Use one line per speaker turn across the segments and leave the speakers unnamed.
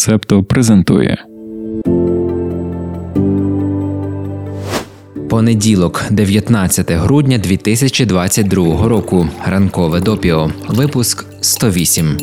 Септо презентує.
Понеділок, 19 грудня 2022 року. Ранкове допіо. Випуск 108.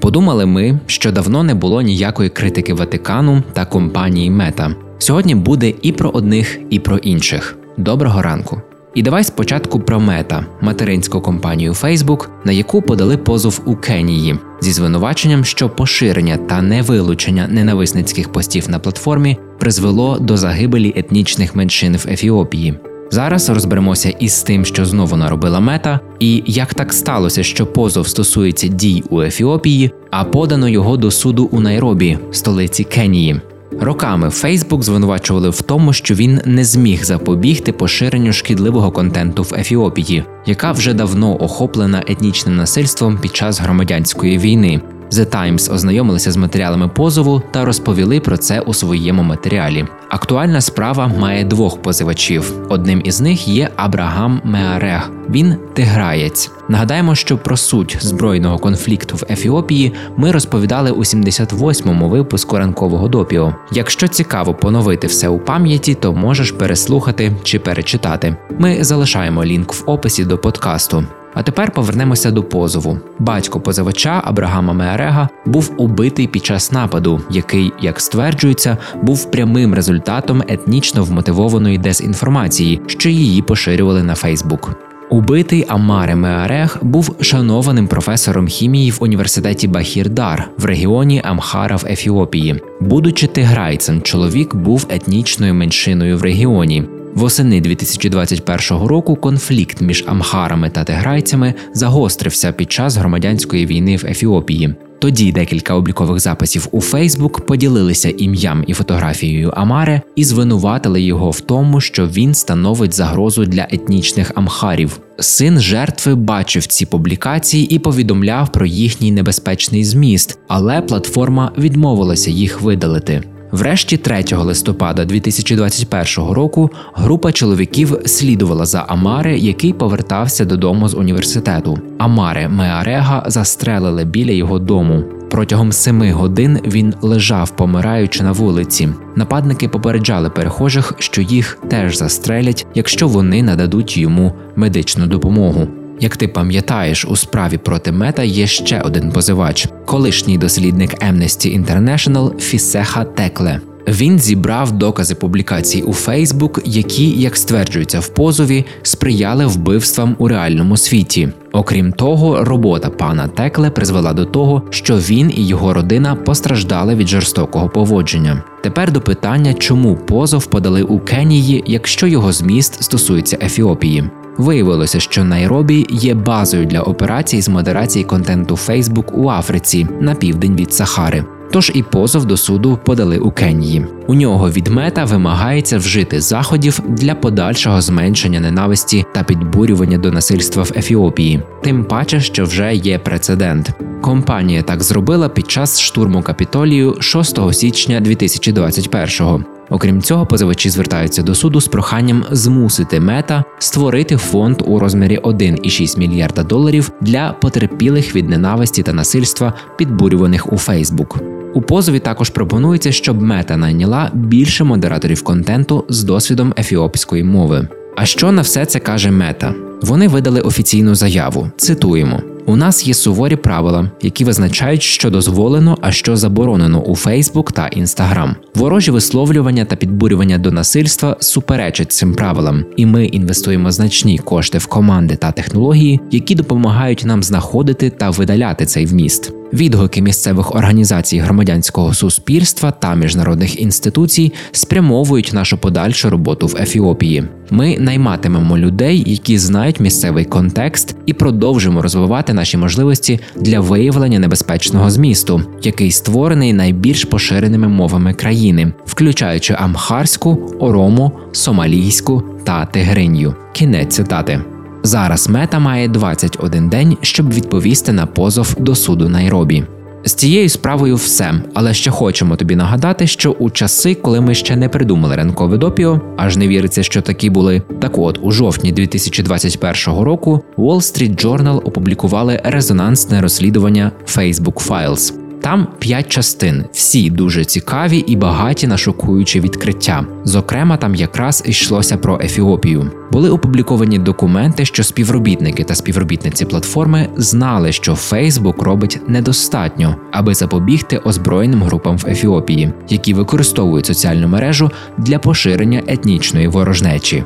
Подумали ми, що давно не було ніякої критики Ватикану та компанії Мета. Сьогодні буде і про одних, і про інших. Доброго ранку. І давай спочатку про мета материнську компанію Facebook, на яку подали позов у Кенії зі звинуваченням, що поширення та невилучення ненависницьких постів на платформі призвело до загибелі етнічних меншин в Ефіопії. Зараз розберемося із тим, що знову наробила мета, і як так сталося, що позов стосується дій у Ефіопії, а подано його до суду у Найробі, столиці Кенії. Роками Фейсбук звинувачували в тому, що він не зміг запобігти поширенню шкідливого контенту в Ефіопії, яка вже давно охоплена етнічним насильством під час громадянської війни. The Times ознайомилися з матеріалами позову та розповіли про це у своєму матеріалі. Актуальна справа має двох позивачів. Одним із них є Абрагам Меарег. Він тиграєць. Нагадаємо, що про суть збройного конфлікту в Ефіопії ми розповідали у 78-му випуску ранкового допіо. Якщо цікаво поновити все у пам'яті, то можеш переслухати чи перечитати. Ми залишаємо лінк в описі до подкасту. А тепер повернемося до позову. Батько позивача Абрагама Меарега був убитий під час нападу, який, як стверджується, був прямим результатом етнічно вмотивованої дезінформації, що її поширювали на Фейсбук. Убитий Амаре Меарег був шанованим професором хімії в університеті Бахірдар в регіоні Амхара в Ефіопії. Будучи тиграйцем, чоловік був етнічною меншиною в регіоні. Восени 2021 року конфлікт між амхарами та тиграйцями загострився під час громадянської війни в Ефіопії. Тоді декілька облікових записів у Фейсбук поділилися ім'ям і фотографією Амаре і звинуватили його в тому, що він становить загрозу для етнічних амхарів. Син жертви бачив ці публікації і повідомляв про їхній небезпечний зміст, але платформа відмовилася їх видалити. Врешті 3 листопада 2021 року група чоловіків слідувала за Амаре, який повертався додому з університету. Амаре Меарега застрелили біля його дому. Протягом семи годин він лежав, помираючи на вулиці. Нападники попереджали перехожих, що їх теж застрелять, якщо вони нададуть йому медичну допомогу. Як ти пам'ятаєш, у справі проти мета є ще один позивач, колишній дослідник Amnesty International Фісеха Текле. Він зібрав докази публікацій у Фейсбук, які, як стверджується в позові, сприяли вбивствам у реальному світі. Окрім того, робота пана Текле призвела до того, що він і його родина постраждали від жорстокого поводження. Тепер до питання, чому позов подали у Кенії, якщо його зміст стосується Ефіопії. Виявилося, що Найробі є базою для операцій з модерації контенту Facebook у Африці на південь від Сахари. Тож і позов до суду подали у Кенії. У нього від мета вимагається вжити заходів для подальшого зменшення ненависті та підбурювання до насильства в Ефіопії, тим паче, що вже є прецедент. Компанія так зробила під час штурму капітолію 6 січня 2021-го. Окрім цього, позивачі звертаються до суду з проханням змусити мета створити фонд у розмірі 1,6 мільярда доларів для потерпілих від ненависті та насильства, підбурюваних у Фейсбук. У позові також пропонується, щоб мета найняла більше модераторів контенту з досвідом ефіопської мови. А що на все це каже мета? Вони видали офіційну заяву. Цитуємо. У нас є суворі правила, які визначають, що дозволено, а що заборонено у Фейсбук та Інстаграм. Ворожі висловлювання та підбурювання до насильства суперечать цим правилам, і ми інвестуємо значні кошти в команди та технології, які допомагають нам знаходити та видаляти цей вміст. Відгуки місцевих організацій громадянського суспільства та міжнародних інституцій спрямовують нашу подальшу роботу в Ефіопії. Ми найматимемо людей, які знають місцевий контекст, і продовжимо розвивати наші можливості для виявлення небезпечного змісту, який створений найбільш поширеними мовами країни, включаючи амхарську, орому, сомалійську та тигринью. Кінець цитати. Зараз мета має 21 день, щоб відповісти на позов до суду Найробі. З цією справою все, але ще хочемо тобі нагадати, що у часи, коли ми ще не придумали ранкове допіо, аж не віриться, що такі були. Так от у жовтні 2021 року Wall Street Journal опублікували резонансне розслідування Facebook Files. Там п'ять частин, всі дуже цікаві і багаті на шокуючі відкриття. Зокрема, там якраз йшлося про Ефіопію. Були опубліковані документи, що співробітники та співробітниці платформи знали, що Фейсбук робить недостатньо, аби запобігти озброєним групам в Ефіопії, які використовують соціальну мережу для поширення етнічної ворожнечі.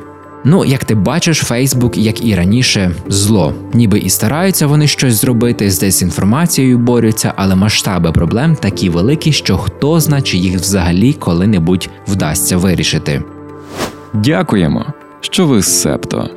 Ну, як ти бачиш, Фейсбук, як і раніше, зло, ніби і стараються вони щось зробити з дезінформацією борються, але масштаби проблем такі великі, що хто зна, чи їх взагалі коли-небудь вдасться вирішити.
Дякуємо, що ви з септо.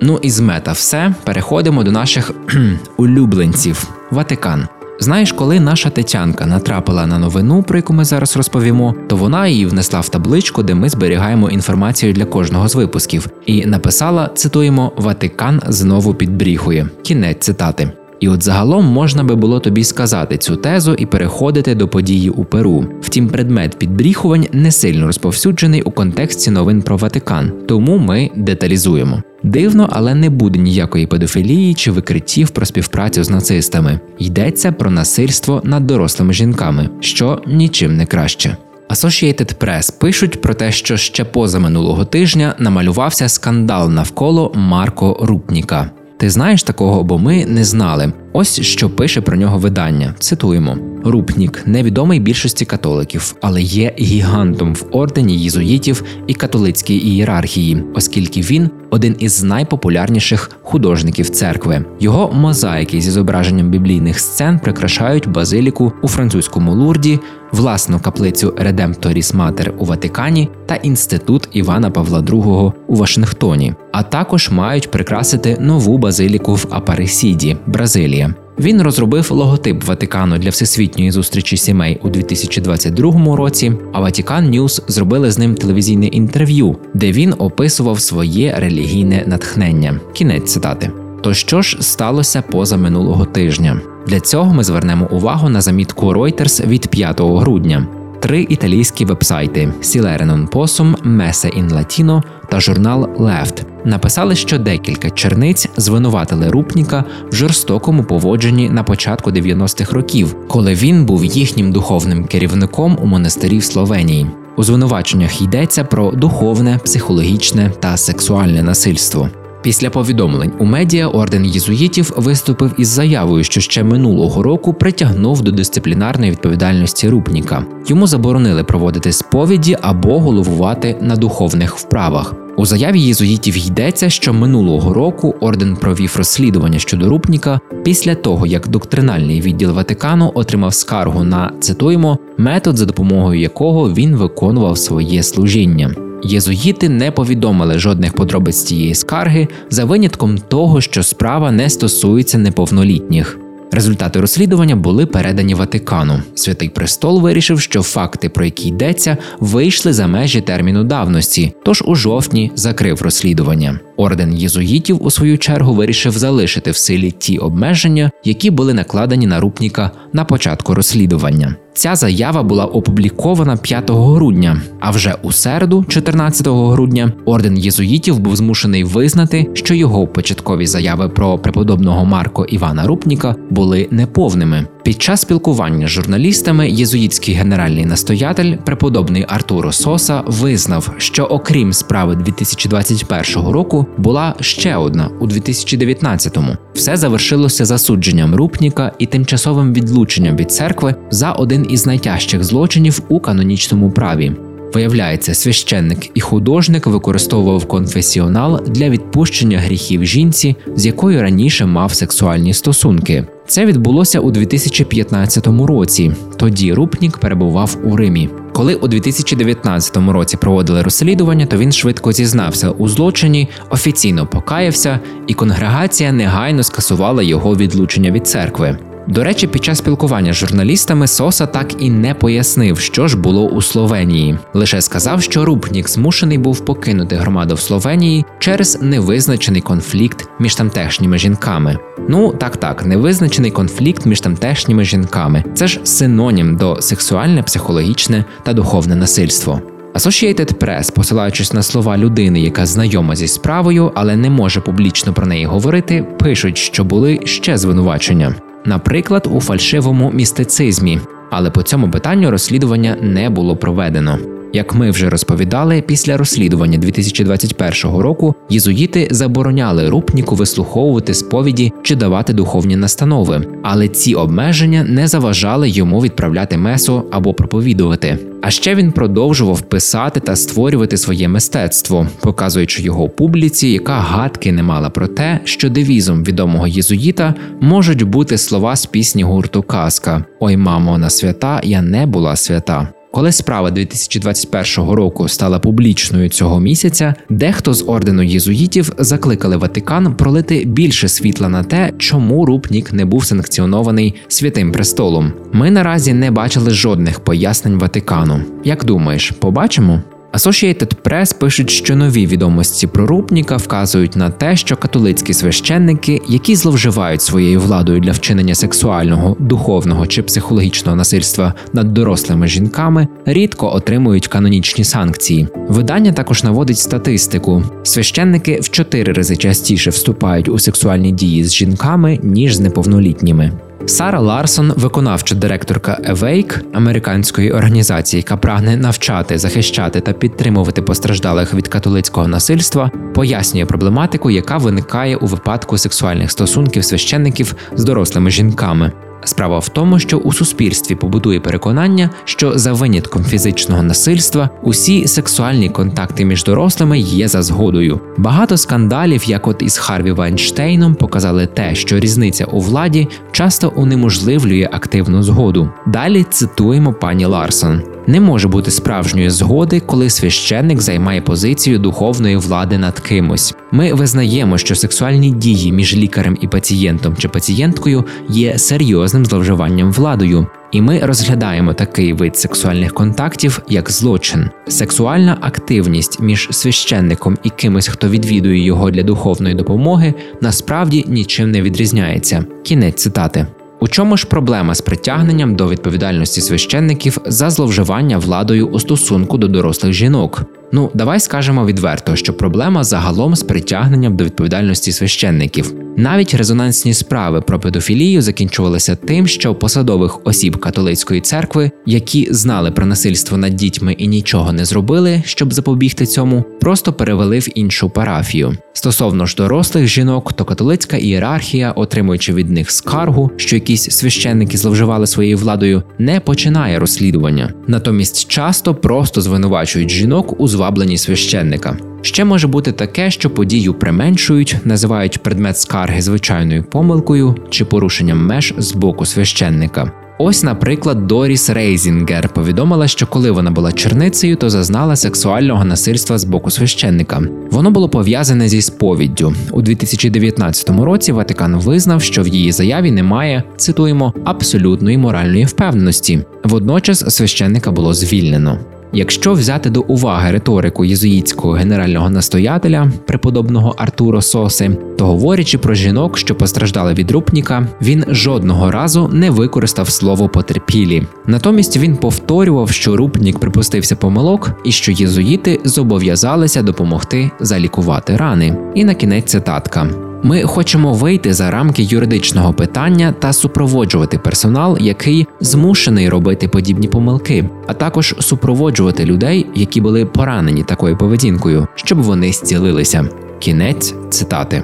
Ну і з мета все. Переходимо до наших улюбленців Ватикан. Знаєш, коли наша Тетянка натрапила на новину, про яку ми зараз розповімо, то вона її внесла в табличку, де ми зберігаємо інформацію для кожного з випусків, і написала: цитуємо Ватикан знову підбріхує. Кінець цитати. І от загалом можна би було тобі сказати цю тезу і переходити до події у Перу. Втім, предмет підбріхувань не сильно розповсюджений у контексті новин про Ватикан, тому ми деталізуємо. Дивно, але не буде ніякої педофілії чи викриттів про співпрацю з нацистами. Йдеться про насильство над дорослими жінками, що нічим не краще. Associated Press пишуть про те, що ще поза минулого тижня намалювався скандал навколо Марко Рупніка. Ти знаєш такого, бо ми не знали. Ось що пише про нього видання. Цитуємо: Рупнік невідомий більшості католиків, але є гігантом в ордені єзуїтів і католицькій ієрархії, оскільки він один із найпопулярніших художників церкви. Його мозаїки зі зображенням біблійних сцен прикрашають базиліку у французькому лурді, власну каплицю Redemptoris Mater у Ватикані та інститут Івана Павла II у Вашингтоні, а також мають прикрасити нову базиліку в Апаресіді, Бразилія. Він розробив логотип Ватикану для всесвітньої зустрічі сімей у 2022 році. А Vatican News зробили з ним телевізійне інтерв'ю, де він описував своє релігійне натхнення. Кінець цитати. То що ж сталося позаминулого тижня? Для цього ми звернемо увагу на замітку Reuters від 5 грудня. Три італійські вебсайти Non Possum, Messe in Latino та журнал Left написали, що декілька черниць звинуватили Рупніка в жорстокому поводженні на початку 90-х років, коли він був їхнім духовним керівником у монастирі в Словенії. У звинуваченнях йдеться про духовне, психологічне та сексуальне насильство. Після повідомлень у медіа орден єзуїтів виступив із заявою, що ще минулого року притягнув до дисциплінарної відповідальності Рупніка. Йому заборонили проводити сповіді або головувати на духовних вправах. У заяві єзуїтів йдеться, що минулого року орден провів розслідування щодо Рупніка після того, як доктринальний відділ Ватикану отримав скаргу на цитуємо метод, за допомогою якого він виконував своє служіння. Єзуїти не повідомили жодних подробиць цієї скарги за винятком того, що справа не стосується неповнолітніх. Результати розслідування були передані Ватикану. Святий престол вирішив, що факти, про які йдеться, вийшли за межі терміну давності, тож у жовтні закрив розслідування. Орден єзуїтів у свою чергу вирішив залишити в силі ті обмеження, які були накладені на рупніка на початку розслідування. Ця заява була опублікована 5 грудня, а вже у середу, 14 грудня, орден єзуїтів був змушений визнати, що його початкові заяви про преподобного Марко Івана Рупніка були неповними. Під час спілкування з журналістами єзуїтський генеральний настоятель, преподобний Артуро Соса, визнав, що окрім справи 2021 року була ще одна у 2019-му. Все завершилося засудженням Рупніка і тимчасовим відлученням від церкви за один із найтяжчих злочинів у канонічному праві. Виявляється, священник і художник використовував конфесіонал для відпущення гріхів жінці, з якою раніше мав сексуальні стосунки. Це відбулося у 2015 році. Тоді Рупнік перебував у Римі. Коли у 2019 році проводили розслідування, то він швидко зізнався у злочині, офіційно покаявся, і конгрегація негайно скасувала його відлучення від церкви. До речі, під час спілкування з журналістами Соса так і не пояснив, що ж було у Словенії. Лише сказав, що Рупнік змушений був покинути громаду в Словенії через невизначений конфлікт між тамтешніми жінками. Ну так, так, невизначений конфлікт між тамтешніми жінками. Це ж синонім до сексуальне, психологічне та духовне насильство. Associated Press, посилаючись на слова людини, яка знайома зі справою, але не може публічно про неї говорити, пишуть, що були ще звинувачення. Наприклад, у фальшивому містицизмі. Але по цьому питанню розслідування не було проведено. Як ми вже розповідали, після розслідування 2021 року єзуїти забороняли рупніку вислуховувати сповіді чи давати духовні настанови, але ці обмеження не заважали йому відправляти месо або проповідувати. А ще він продовжував писати та створювати своє мистецтво, показуючи його публіці, яка гадки не мала про те, що девізом відомого єзуїта можуть бути слова з пісні гурту Казка Ой, мамо, на свята я не була свята. Коли справа 2021 року стала публічною цього місяця, дехто з ордену єзуїтів закликали Ватикан пролити більше світла на те, чому Рупнік не був санкціонований святим престолом. Ми наразі не бачили жодних пояснень Ватикану. Як думаєш, побачимо? Associated Press пишуть, що нові відомості про Рупніка вказують на те, що католицькі священники, які зловживають своєю владою для вчинення сексуального, духовного чи психологічного насильства над дорослими жінками, рідко отримують канонічні санкції. Видання також наводить статистику: священники в чотири рази частіше вступають у сексуальні дії з жінками ніж з неповнолітніми. Сара Ларсон, виконавча директорка Awake, американської організації, яка прагне навчати, захищати та підтримувати постраждалих від католицького насильства, пояснює проблематику, яка виникає у випадку сексуальних стосунків священників з дорослими жінками. Справа в тому, що у суспільстві побудує переконання, що за винятком фізичного насильства усі сексуальні контакти між дорослими є за згодою. Багато скандалів, як от із Харві Вайнштейном, показали те, що різниця у владі часто унеможливлює активну згоду. Далі цитуємо пані Ларсон. Не може бути справжньої згоди, коли священник займає позицію духовної влади над кимось. Ми визнаємо, що сексуальні дії між лікарем і пацієнтом чи пацієнткою є серйозним зловживанням владою. І ми розглядаємо такий вид сексуальних контактів як злочин. Сексуальна активність між священником і кимось, хто відвідує його для духовної допомоги, насправді нічим не відрізняється. Кінець цитати. У чому ж проблема з притягненням до відповідальності священників за зловживання владою у стосунку до дорослих жінок? Ну, давай скажемо відверто, що проблема загалом з притягненням до відповідальності священників. Навіть резонансні справи про педофілію закінчувалися тим, що посадових осіб католицької церкви, які знали про насильство над дітьми і нічого не зробили, щоб запобігти цьому, просто перевели в іншу парафію. Стосовно ж дорослих жінок, то католицька ієрархія, отримуючи від них скаргу, що якісь священники зловживали своєю владою, не починає розслідування. Натомість часто просто звинувачують жінок у звабленні священника. Ще може бути таке, що подію применшують, називають предмет скарги звичайною помилкою чи порушенням меж з боку священника. Ось, наприклад, Доріс Рейзінгер повідомила, що коли вона була черницею, то зазнала сексуального насильства з боку священника. Воно було пов'язане зі сповіддю у 2019 році. Ватикан визнав, що в її заяві немає, цитуємо, абсолютної моральної впевненості. Водночас священника було звільнено. Якщо взяти до уваги риторику єзуїтського генерального настоятеля, преподобного Артуро Соси, то говорячи про жінок, що постраждали від рупніка, він жодного разу не використав слово потерпілі. Натомість він повторював, що рупнік припустився помилок і що єзуїти зобов'язалися допомогти залікувати рани. І на кінець цитатка. Ми хочемо вийти за рамки юридичного питання та супроводжувати персонал, який змушений робити подібні помилки, а також супроводжувати людей, які були поранені такою поведінкою, щоб вони зцілилися. Кінець цитати.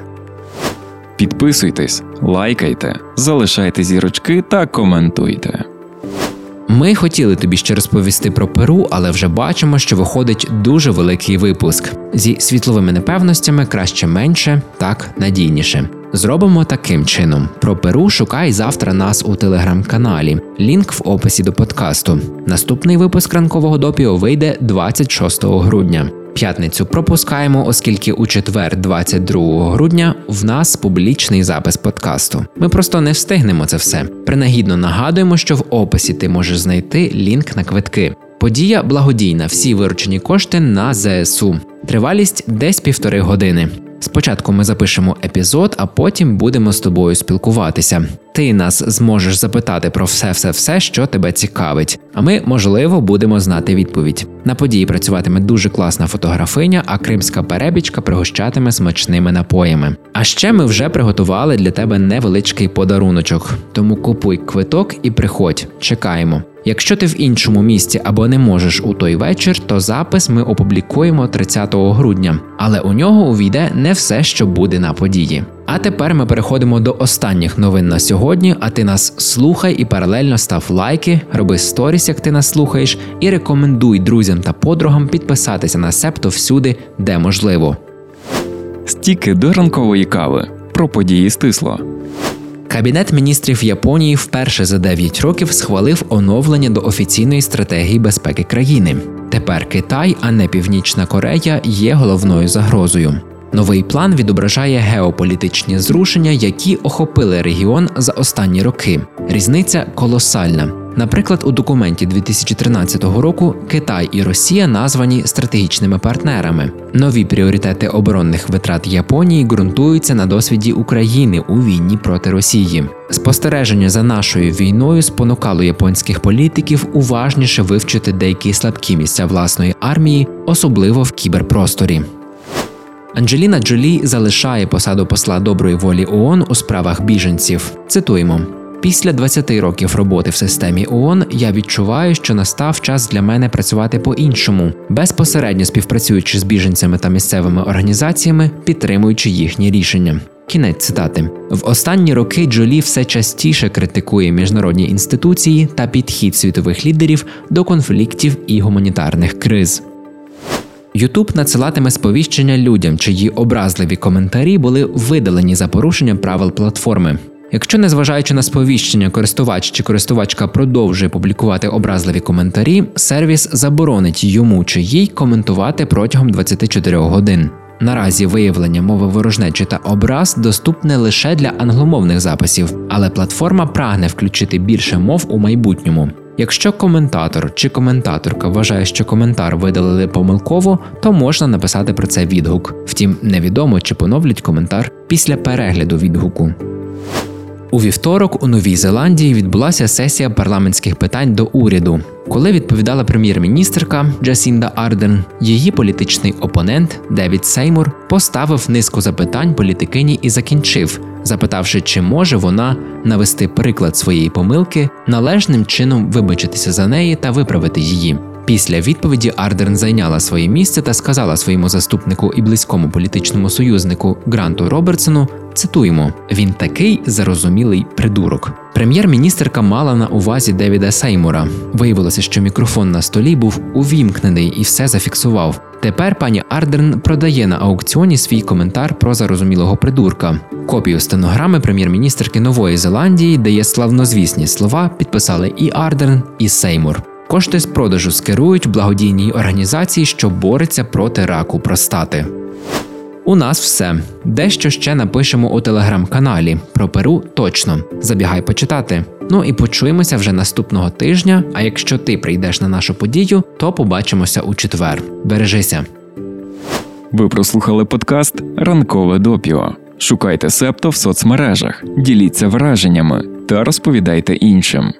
Підписуйтесь, лайкайте, залишайте зірочки та коментуйте.
Ми хотіли тобі ще розповісти про Перу, але вже бачимо, що виходить дуже великий випуск зі світловими непевностями краще менше, так надійніше. Зробимо таким чином: про Перу шукай завтра нас у телеграм-каналі. Лінк в описі до подкасту. Наступний випуск ранкового допіо вийде 26 грудня. П'ятницю пропускаємо, оскільки у четвер, 22 грудня, в нас публічний запис подкасту. Ми просто не встигнемо це все. Принагідно нагадуємо, що в описі ти можеш знайти лінк на квитки. Подія благодійна, всі виручені кошти на ЗСУ. Тривалість десь півтори години. Спочатку ми запишемо епізод, а потім будемо з тобою спілкуватися. Ти нас зможеш запитати про все-все-все, що тебе цікавить. А ми, можливо, будемо знати відповідь. На події працюватиме дуже класна фотографиня, а кримська перебічка пригощатиме смачними напоями. А ще ми вже приготували для тебе невеличкий подаруночок. Тому купуй квиток і приходь. Чекаємо. Якщо ти в іншому місті або не можеш у той вечір, то запис ми опублікуємо 30 грудня, але у нього увійде не все, що буде на події. А тепер ми переходимо до останніх новин на сьогодні. А ти нас слухай і паралельно став лайки, роби сторіс, як ти нас слухаєш, і рекомендуй друзям та подругам підписатися на септо всюди, де можливо.
Стіки до ранкової кави про події стисло.
Кабінет міністрів Японії вперше за 9 років схвалив оновлення до офіційної стратегії безпеки країни. Тепер Китай, а не Північна Корея, є головною загрозою. Новий план відображає геополітичні зрушення, які охопили регіон за останні роки. Різниця колосальна. Наприклад, у документі 2013 року Китай і Росія названі стратегічними партнерами. Нові пріоритети оборонних витрат Японії ґрунтуються на досвіді України у війні проти Росії. Спостереження за нашою війною спонукало японських політиків уважніше вивчити деякі слабкі місця власної армії, особливо в кіберпросторі. Анджеліна Джолі залишає посаду посла доброї волі ООН у справах біженців. Цитуємо. Після 20 років роботи в системі ООН я відчуваю, що настав час для мене працювати по-іншому, безпосередньо співпрацюючи з біженцями та місцевими організаціями, підтримуючи їхні рішення. Кінець цитати в останні роки Джолі все частіше критикує міжнародні інституції та підхід світових лідерів до конфліктів і гуманітарних криз. Ютуб надсилатиме сповіщення людям, чиї образливі коментарі були видалені за порушення правил платформи. Якщо, незважаючи на сповіщення, користувач чи користувачка продовжує публікувати образливі коментарі, сервіс заборонить йому чи їй коментувати протягом 24 годин. Наразі виявлення мови ворожнечі та образ доступне лише для англомовних записів, але платформа прагне включити більше мов у майбутньому. Якщо коментатор чи коментаторка вважає, що коментар видалили помилково, то можна написати про це відгук. Втім, невідомо чи поновлять коментар після перегляду відгуку. У вівторок у Новій Зеландії відбулася сесія парламентських питань до уряду. Коли відповідала прем'єр-міністрка Джасінда Арден, її політичний опонент Девід Сеймур поставив низку запитань політикині і закінчив, запитавши, чи може вона навести приклад своєї помилки, належним чином вибачитися за неї та виправити її. Після відповіді Ардерн зайняла своє місце та сказала своєму заступнику і близькому політичному союзнику Гранту Робертсону. Цитуємо: він такий зарозумілий придурок. Прем'єр-міністерка мала на увазі Девіда Сеймура. Виявилося, що мікрофон на столі був увімкнений і все зафіксував. Тепер пані Ардерн продає на аукціоні свій коментар про зарозумілого придурка. Копію стенограми прем'єр-міністерки Нової Зеландії, де є славнозвісні слова, підписали і Ардерн, і Сеймур. Кошти з продажу скерують благодійній організації, що бореться проти раку простати. У нас все. Дещо ще напишемо у телеграм-каналі. Про Перу точно. Забігай почитати. Ну і почуємося вже наступного тижня. А якщо ти прийдеш на нашу подію, то побачимося у четвер. Бережися.
Ви прослухали подкаст Ранкове допіо. Шукайте септо в соцмережах, діліться враженнями та розповідайте іншим.